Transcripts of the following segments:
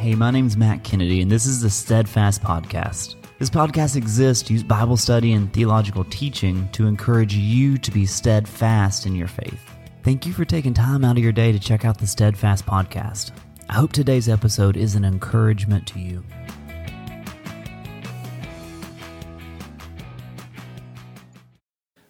Hey, my name's Matt Kennedy, and this is the Steadfast Podcast. This podcast exists to use Bible study and theological teaching to encourage you to be steadfast in your faith. Thank you for taking time out of your day to check out the Steadfast Podcast. I hope today's episode is an encouragement to you.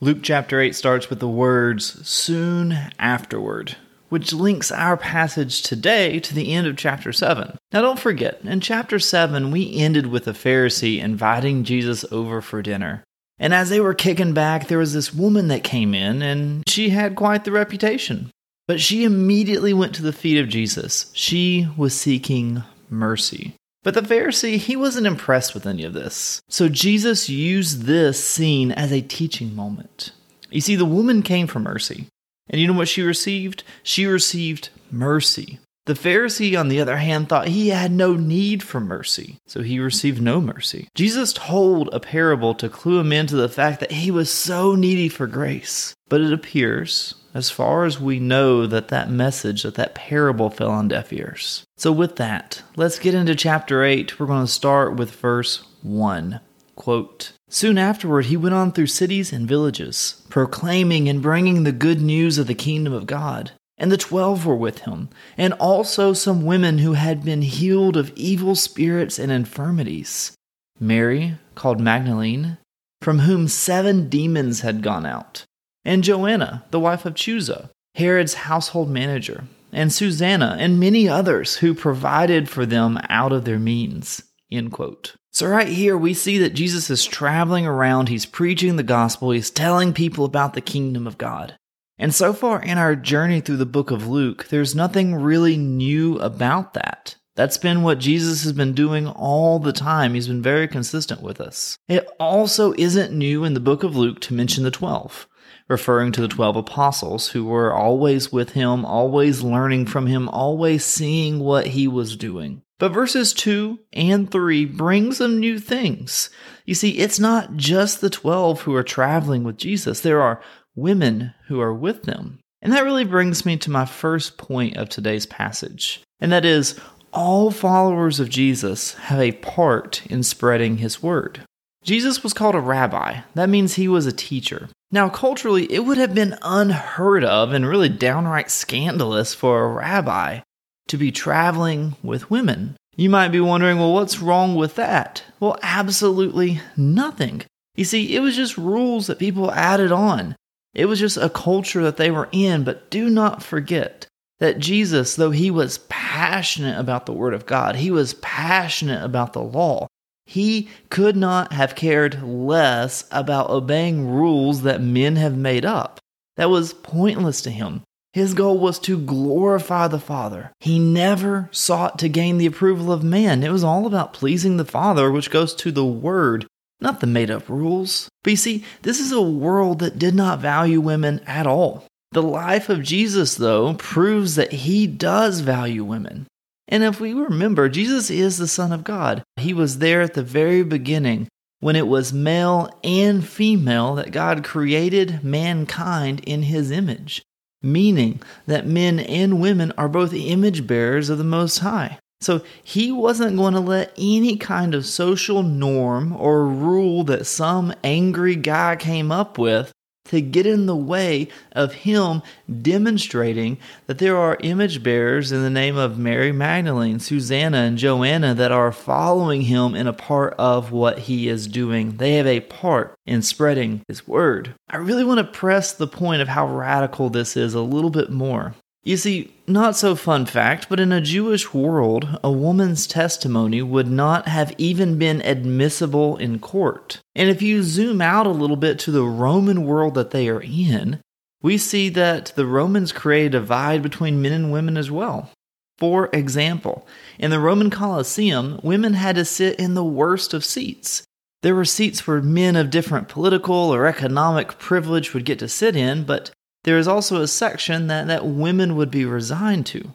Luke chapter 8 starts with the words, soon afterward, which links our passage today to the end of chapter 7. Now, don't forget, in chapter 7, we ended with a Pharisee inviting Jesus over for dinner. And as they were kicking back, there was this woman that came in, and she had quite the reputation. But she immediately went to the feet of Jesus. She was seeking mercy. But the Pharisee, he wasn't impressed with any of this. So Jesus used this scene as a teaching moment. You see, the woman came for mercy. And you know what she received? She received mercy. The Pharisee, on the other hand, thought he had no need for mercy, so he received no mercy. Jesus told a parable to clue him into the fact that he was so needy for grace. But it appears, as far as we know, that that message, that that parable fell on deaf ears. So, with that, let's get into chapter 8. We're going to start with verse 1. Quote, Soon afterward, he went on through cities and villages, proclaiming and bringing the good news of the kingdom of God. And the twelve were with him, and also some women who had been healed of evil spirits and infirmities. Mary, called Magdalene, from whom seven demons had gone out, and Joanna, the wife of Chuza, Herod's household manager, and Susanna, and many others who provided for them out of their means. End quote. So, right here, we see that Jesus is traveling around, he's preaching the gospel, he's telling people about the kingdom of God. And so far in our journey through the book of Luke, there's nothing really new about that. That's been what Jesus has been doing all the time. He's been very consistent with us. It also isn't new in the book of Luke to mention the 12, referring to the 12 apostles who were always with him, always learning from him, always seeing what he was doing. But verses 2 and 3 bring some new things. You see, it's not just the 12 who are traveling with Jesus. There are women who are with them. And that really brings me to my first point of today's passage, and that is all followers of Jesus have a part in spreading his word. Jesus was called a rabbi. That means he was a teacher. Now, culturally, it would have been unheard of and really downright scandalous for a rabbi to be traveling with women. You might be wondering, well, what's wrong with that? Well, absolutely nothing. You see, it was just rules that people added on. It was just a culture that they were in, but do not forget that Jesus, though he was passionate about the Word of God, he was passionate about the law. He could not have cared less about obeying rules that men have made up. That was pointless to him. His goal was to glorify the Father. He never sought to gain the approval of man. It was all about pleasing the Father, which goes to the Word not the made up rules. But you see, this is a world that did not value women at all. The life of Jesus, though, proves that he does value women. And if we remember, Jesus is the Son of God. He was there at the very beginning when it was male and female that God created mankind in his image, meaning that men and women are both image bearers of the Most High. So he wasn't going to let any kind of social norm or rule that some angry guy came up with to get in the way of him demonstrating that there are image bearers in the name of Mary Magdalene, Susanna, and Joanna that are following him in a part of what he is doing. They have a part in spreading his word. I really want to press the point of how radical this is a little bit more. You see, not so fun fact, but in a Jewish world, a woman's testimony would not have even been admissible in court. And if you zoom out a little bit to the Roman world that they are in, we see that the Romans created a divide between men and women as well. For example, in the Roman Colosseum, women had to sit in the worst of seats. There were seats where men of different political or economic privilege would get to sit in, but there is also a section that, that women would be resigned to.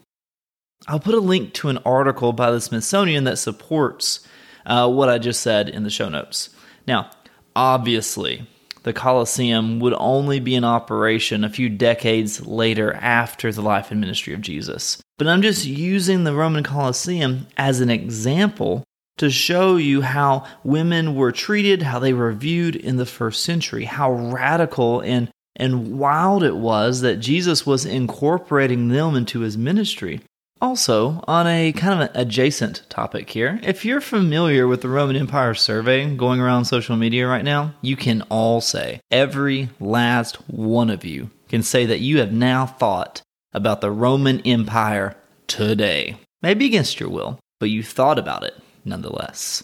I'll put a link to an article by the Smithsonian that supports uh, what I just said in the show notes. Now, obviously, the Colosseum would only be in operation a few decades later after the life and ministry of Jesus. But I'm just using the Roman Colosseum as an example to show you how women were treated, how they were viewed in the first century, how radical and, and wild it was that Jesus was incorporating them into his ministry. Also, on a kind of an adjacent topic here, if you're familiar with the Roman Empire survey going around social media right now, you can all say, every last one of you can say that you have now thought about the Roman Empire today. Maybe against your will, but you thought about it nonetheless.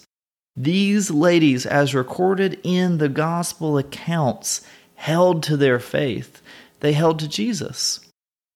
These ladies, as recorded in the gospel accounts, held to their faith. They held to Jesus.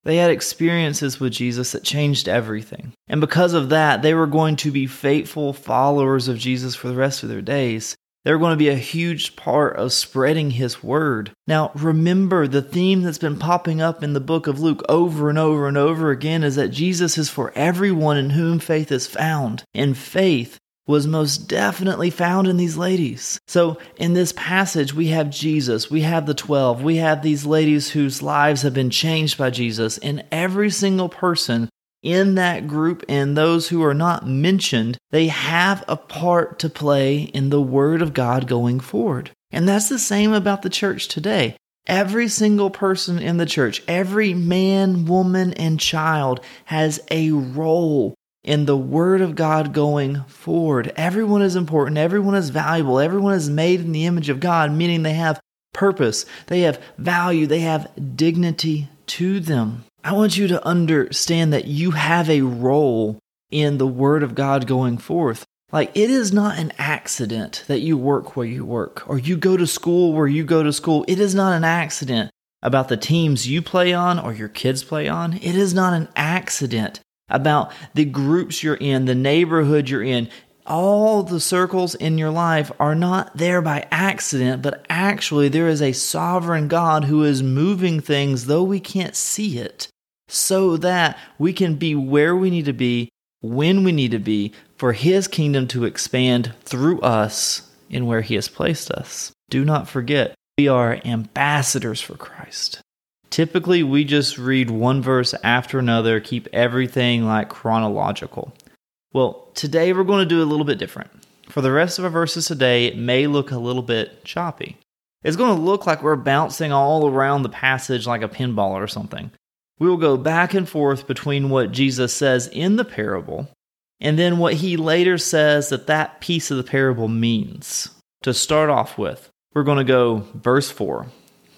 They had experiences with Jesus that changed everything. And because of that, they were going to be faithful followers of Jesus for the rest of their days. They're going to be a huge part of spreading his word. Now, remember the theme that's been popping up in the book of Luke over and over and over again is that Jesus is for everyone in whom faith is found. And faith was most definitely found in these ladies. So, in this passage, we have Jesus, we have the 12, we have these ladies whose lives have been changed by Jesus, and every single person in that group and those who are not mentioned, they have a part to play in the Word of God going forward. And that's the same about the church today. Every single person in the church, every man, woman, and child has a role in the Word of God going forward. Everyone is important, everyone is valuable, everyone is made in the image of God, meaning they have purpose, they have value, they have dignity to them. I want you to understand that you have a role in the Word of God going forth. Like, it is not an accident that you work where you work or you go to school where you go to school. It is not an accident about the teams you play on or your kids play on. It is not an accident about the groups you're in, the neighborhood you're in. All the circles in your life are not there by accident, but actually, there is a sovereign God who is moving things, though we can't see it, so that we can be where we need to be, when we need to be, for His kingdom to expand through us in where He has placed us. Do not forget, we are ambassadors for Christ. Typically, we just read one verse after another, keep everything like chronological. Well, today we're going to do a little bit different. For the rest of our verses today, it may look a little bit choppy. It's going to look like we're bouncing all around the passage like a pinball or something. We will go back and forth between what Jesus says in the parable and then what he later says that that piece of the parable means. To start off with, we're going to go verse 4,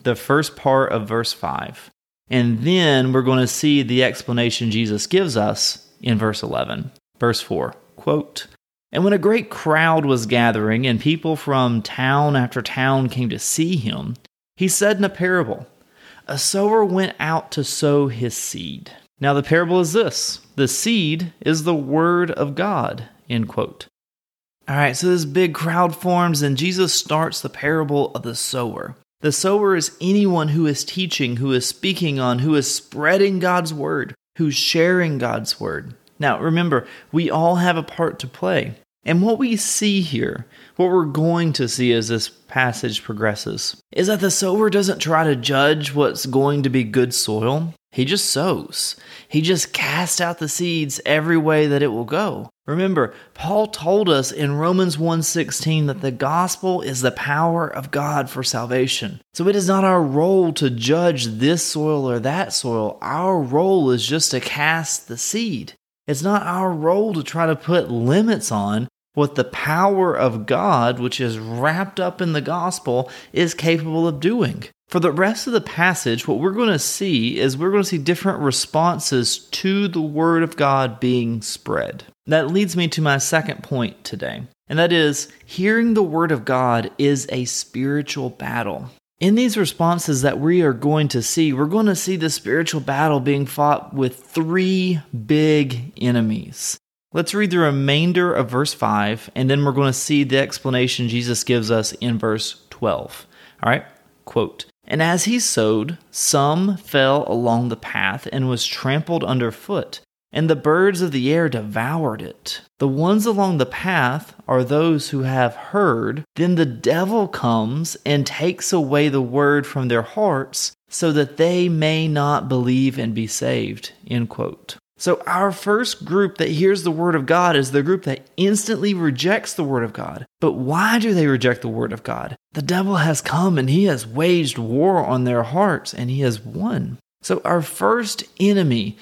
the first part of verse 5, and then we're going to see the explanation Jesus gives us in verse 11. Verse 4 quote, And when a great crowd was gathering, and people from town after town came to see him, he said in a parable, A sower went out to sow his seed. Now the parable is this the seed is the word of God. End quote. All right, so this big crowd forms, and Jesus starts the parable of the sower. The sower is anyone who is teaching, who is speaking on, who is spreading God's word, who's sharing God's word. Now, remember, we all have a part to play. And what we see here, what we're going to see as this passage progresses, is that the sower doesn't try to judge what's going to be good soil. He just sows. He just casts out the seeds every way that it will go. Remember, Paul told us in Romans 1:16 that the gospel is the power of God for salvation. So it is not our role to judge this soil or that soil. Our role is just to cast the seed. It's not our role to try to put limits on what the power of God, which is wrapped up in the gospel, is capable of doing. For the rest of the passage, what we're going to see is we're going to see different responses to the word of God being spread. That leads me to my second point today, and that is hearing the word of God is a spiritual battle. In these responses that we are going to see, we're going to see the spiritual battle being fought with three big enemies. Let's read the remainder of verse 5, and then we're going to see the explanation Jesus gives us in verse 12. All right, quote And as he sowed, some fell along the path and was trampled underfoot and the birds of the air devoured it. The ones along the path are those who have heard. Then the devil comes and takes away the word from their hearts so that they may not believe and be saved. So, our first group that hears the word of God is the group that instantly rejects the word of God. But why do they reject the word of God? The devil has come and he has waged war on their hearts and he has won. So, our first enemy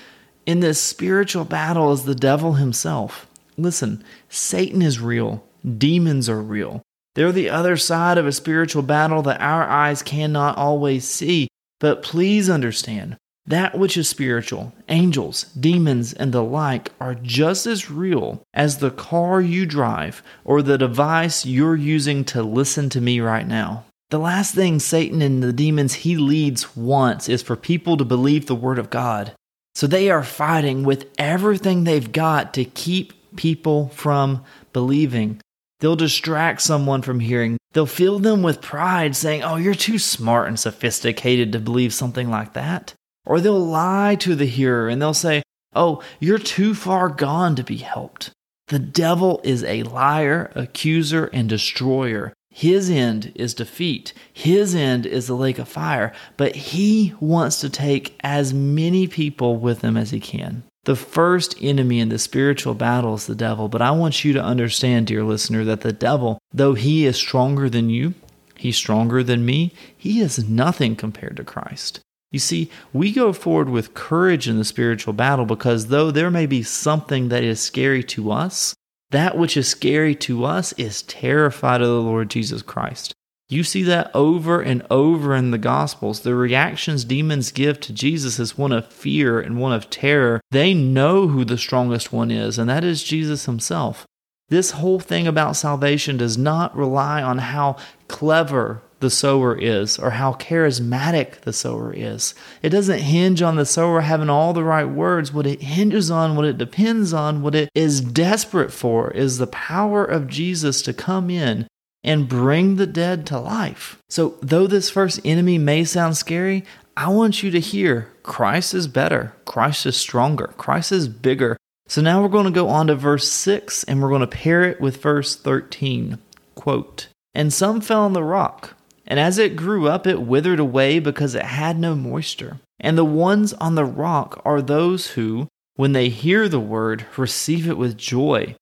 in this spiritual battle is the devil himself. Listen, Satan is real, demons are real. They're the other side of a spiritual battle that our eyes cannot always see. But please understand that which is spiritual, angels, demons, and the like, are just as real as the car you drive or the device you're using to listen to me right now. The last thing Satan and the demons he leads wants is for people to believe the Word of God. So they are fighting with everything they've got to keep people from believing. They'll distract someone from hearing. They'll fill them with pride, saying, Oh, you're too smart and sophisticated to believe something like that. Or they'll lie to the hearer and they'll say, Oh, you're too far gone to be helped. The devil is a liar, accuser, and destroyer. His end is defeat. His end is the lake of fire. But he wants to take as many people with him as he can. The first enemy in the spiritual battle is the devil. But I want you to understand, dear listener, that the devil, though he is stronger than you, he's stronger than me, he is nothing compared to Christ. You see, we go forward with courage in the spiritual battle because though there may be something that is scary to us, that which is scary to us is terrified of the Lord Jesus Christ. You see that over and over in the Gospels. The reactions demons give to Jesus is one of fear and one of terror. They know who the strongest one is, and that is Jesus himself. This whole thing about salvation does not rely on how clever the sower is or how charismatic the sower is. It doesn't hinge on the sower having all the right words. What it hinges on, what it depends on, what it is desperate for is the power of Jesus to come in and bring the dead to life. So, though this first enemy may sound scary, I want you to hear Christ is better, Christ is stronger, Christ is bigger. So now we're going to go on to verse 6 and we're going to pair it with verse 13. Quote, And some fell on the rock and as it grew up, it withered away because it had no moisture. And the ones on the rock are those who, when they hear the word, receive it with joy.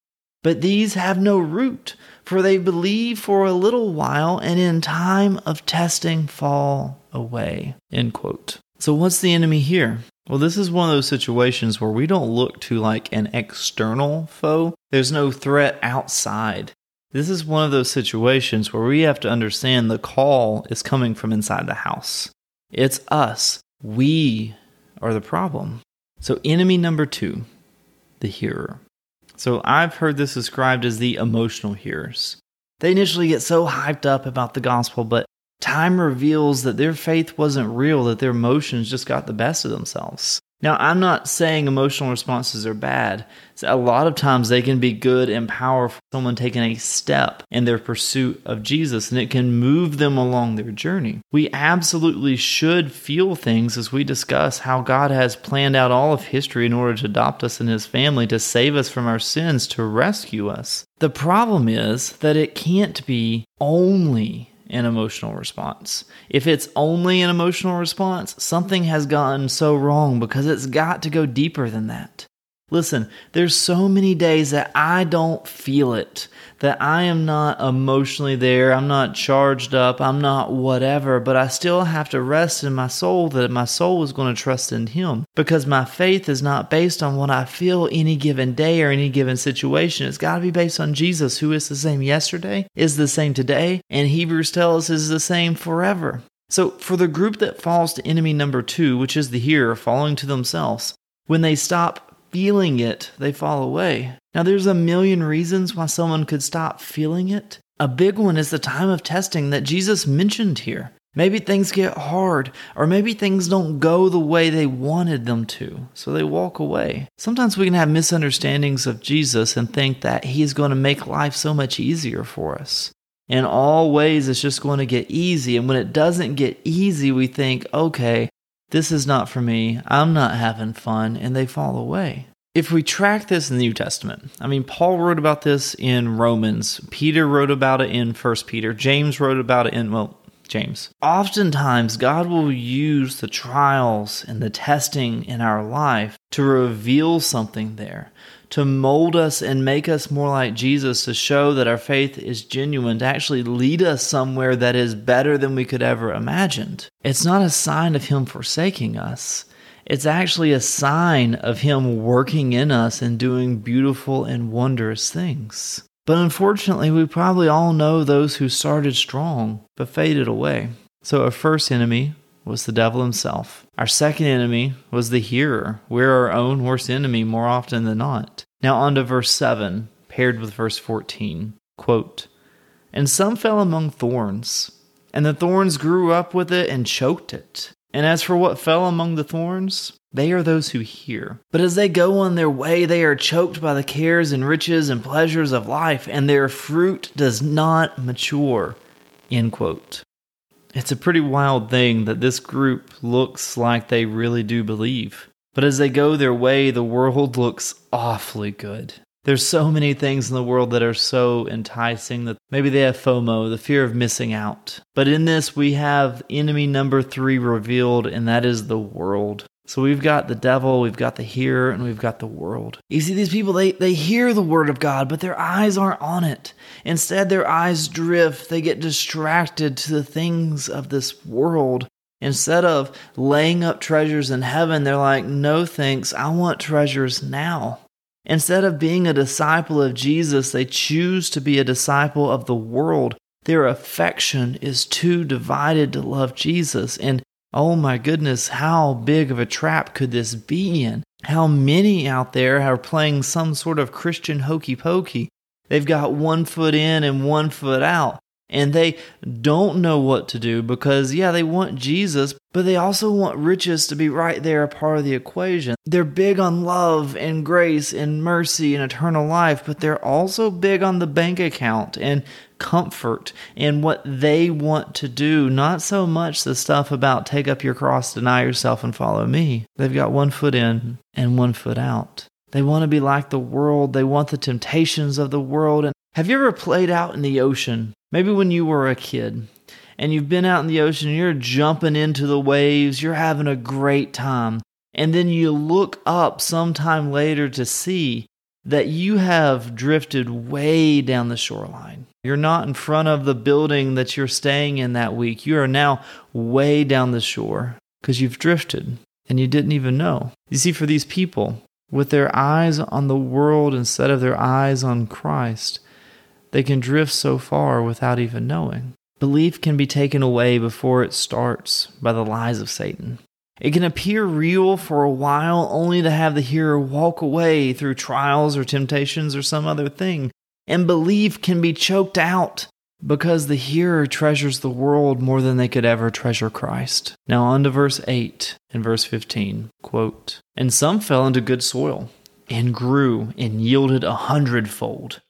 But these have no root, for they believe for a little while, and in time of testing fall away. End quote. So, what's the enemy here? Well, this is one of those situations where we don't look to like an external foe. There's no threat outside. This is one of those situations where we have to understand the call is coming from inside the house. It's us. We are the problem. So, enemy number two, the hearer. So, I've heard this described as the emotional hearers. They initially get so hyped up about the gospel, but time reveals that their faith wasn't real, that their emotions just got the best of themselves. Now, I'm not saying emotional responses are bad. A lot of times they can be good and powerful. Someone taking a step in their pursuit of Jesus and it can move them along their journey. We absolutely should feel things as we discuss how God has planned out all of history in order to adopt us in His family, to save us from our sins, to rescue us. The problem is that it can't be only an emotional response. If it's only an emotional response, something has gone so wrong because it's got to go deeper than that. Listen, there's so many days that I don't feel it, that I am not emotionally there, I'm not charged up, I'm not whatever, but I still have to rest in my soul that my soul is going to trust in Him because my faith is not based on what I feel any given day or any given situation. It's got to be based on Jesus, who is the same yesterday, is the same today, and Hebrews tells us is the same forever. So, for the group that falls to enemy number two, which is the hearer falling to themselves, when they stop feeling it, they fall away. Now, there's a million reasons why someone could stop feeling it. A big one is the time of testing that Jesus mentioned here. Maybe things get hard, or maybe things don't go the way they wanted them to, so they walk away. Sometimes we can have misunderstandings of Jesus and think that He is going to make life so much easier for us. In all ways, it's just going to get easy. And when it doesn't get easy, we think, okay, this is not for me. I'm not having fun. And they fall away. If we track this in the New Testament, I mean, Paul wrote about this in Romans, Peter wrote about it in First Peter, James wrote about it in, well, James. Oftentimes, God will use the trials and the testing in our life to reveal something there, to mold us and make us more like Jesus, to show that our faith is genuine, to actually lead us somewhere that is better than we could ever imagined. It's not a sign of Him forsaking us. It's actually a sign of Him working in us and doing beautiful and wondrous things. But unfortunately, we probably all know those who started strong but faded away. So, our first enemy was the devil himself. Our second enemy was the hearer. We're our own worst enemy more often than not. Now, on to verse 7, paired with verse 14. Quote, And some fell among thorns, and the thorns grew up with it and choked it. And as for what fell among the thorns, they are those who hear. But as they go on their way, they are choked by the cares and riches and pleasures of life, and their fruit does not mature. End quote. It's a pretty wild thing that this group looks like they really do believe. But as they go their way, the world looks awfully good. There's so many things in the world that are so enticing that maybe they have FOMO, the fear of missing out. But in this, we have enemy number three revealed, and that is the world. So we've got the devil, we've got the hearer, and we've got the world. You see, these people, they, they hear the word of God, but their eyes aren't on it. Instead, their eyes drift. They get distracted to the things of this world. Instead of laying up treasures in heaven, they're like, no thanks, I want treasures now. Instead of being a disciple of Jesus, they choose to be a disciple of the world. Their affection is too divided to love Jesus. And Oh my goodness, how big of a trap could this be in? How many out there are playing some sort of Christian hokey pokey? They've got one foot in and one foot out and they don't know what to do because, yeah, they want Jesus, but they also want riches to be right there, a part of the equation. They're big on love and grace and mercy and eternal life, but they're also big on the bank account and comfort and what they want to do, not so much the stuff about take up your cross, deny yourself, and follow me. They've got one foot in and one foot out. They want to be like the world. They want the temptations of the world. And have you ever played out in the ocean Maybe when you were a kid and you've been out in the ocean, you're jumping into the waves, you're having a great time. And then you look up sometime later to see that you have drifted way down the shoreline. You're not in front of the building that you're staying in that week. You are now way down the shore because you've drifted and you didn't even know. You see, for these people, with their eyes on the world instead of their eyes on Christ, they can drift so far without even knowing. Belief can be taken away before it starts by the lies of Satan. It can appear real for a while only to have the hearer walk away through trials or temptations or some other thing. And belief can be choked out because the hearer treasures the world more than they could ever treasure Christ. Now, on to verse 8 and verse 15. Quote, And some fell into good soil and grew and yielded a hundredfold.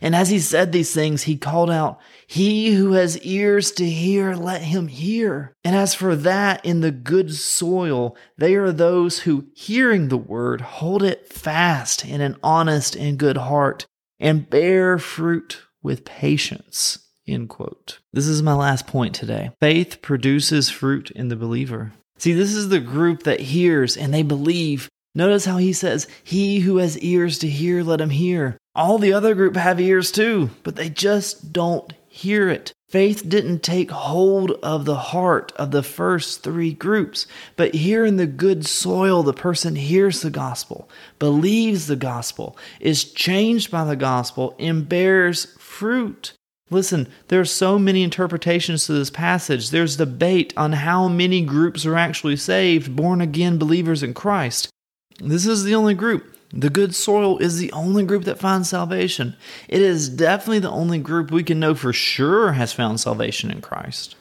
And as he said these things, he called out, He who has ears to hear, let him hear. And as for that in the good soil, they are those who, hearing the word, hold it fast in an honest and good heart, and bear fruit with patience. End quote. This is my last point today. Faith produces fruit in the believer. See, this is the group that hears and they believe. Notice how he says, He who has ears to hear, let him hear. All the other group have ears too, but they just don't hear it. Faith didn't take hold of the heart of the first three groups, but here in the good soil, the person hears the gospel, believes the gospel, is changed by the gospel, and bears fruit. Listen, there are so many interpretations to this passage. There's debate on how many groups are actually saved, born again believers in Christ. This is the only group the good soil is the only group that finds salvation. It is definitely the only group we can know for sure has found salvation in Christ.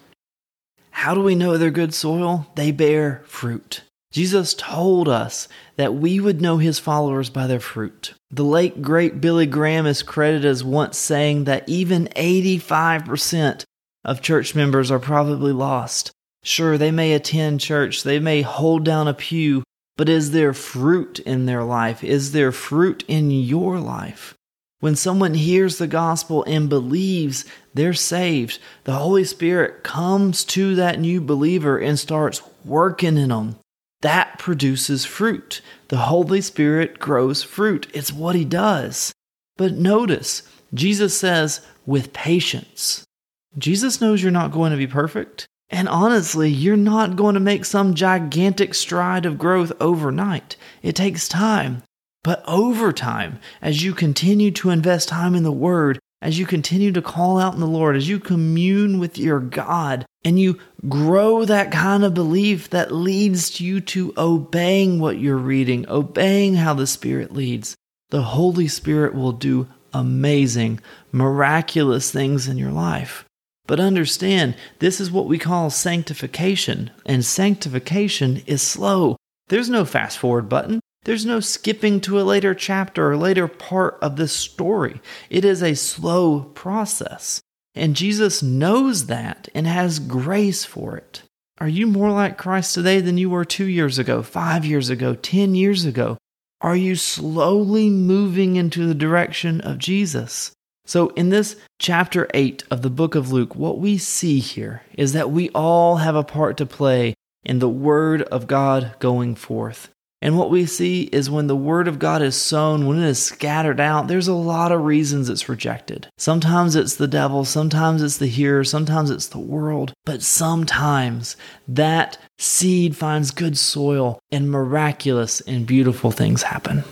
How do we know they're good soil? They bear fruit. Jesus told us that we would know his followers by their fruit. The late great Billy Graham is credited as once saying that even 85% of church members are probably lost. Sure, they may attend church, they may hold down a pew, but is there fruit in their life? Is there fruit in your life? When someone hears the gospel and believes they're saved, the Holy Spirit comes to that new believer and starts working in them. That produces fruit. The Holy Spirit grows fruit. It's what He does. But notice, Jesus says, with patience. Jesus knows you're not going to be perfect. And honestly, you're not going to make some gigantic stride of growth overnight. It takes time. But over time, as you continue to invest time in the Word, as you continue to call out in the Lord, as you commune with your God, and you grow that kind of belief that leads you to obeying what you're reading, obeying how the Spirit leads, the Holy Spirit will do amazing, miraculous things in your life. But understand, this is what we call sanctification, and sanctification is slow. There's no fast forward button. There's no skipping to a later chapter or later part of this story. It is a slow process. And Jesus knows that and has grace for it. Are you more like Christ today than you were two years ago, five years ago, 10 years ago? Are you slowly moving into the direction of Jesus? So, in this chapter 8 of the book of Luke, what we see here is that we all have a part to play in the Word of God going forth. And what we see is when the word of God is sown, when it is scattered out, there's a lot of reasons it's rejected. Sometimes it's the devil, sometimes it's the hearer, sometimes it's the world, but sometimes that seed finds good soil and miraculous and beautiful things happen.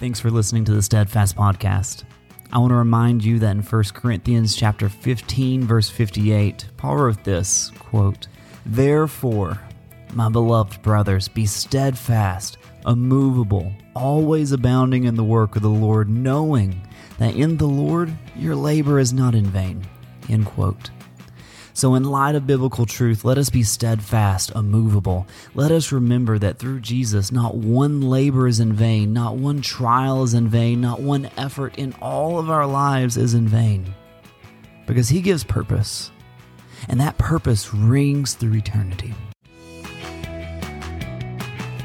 Thanks for listening to the Steadfast Podcast. I want to remind you that in 1 Corinthians chapter 15 verse 58, Paul wrote this, quote, "Therefore, my beloved brothers, be steadfast, immovable, always abounding in the work of the Lord, knowing that in the Lord your labor is not in vain." End quote. So, in light of biblical truth, let us be steadfast, immovable. Let us remember that through Jesus, not one labor is in vain, not one trial is in vain, not one effort in all of our lives is in vain. Because He gives purpose, and that purpose rings through eternity.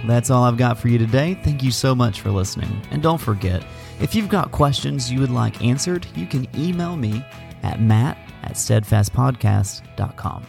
That's all I've got for you today. Thank you so much for listening. And don't forget, if you've got questions you would like answered, you can email me at matt at steadfastpodcast.com.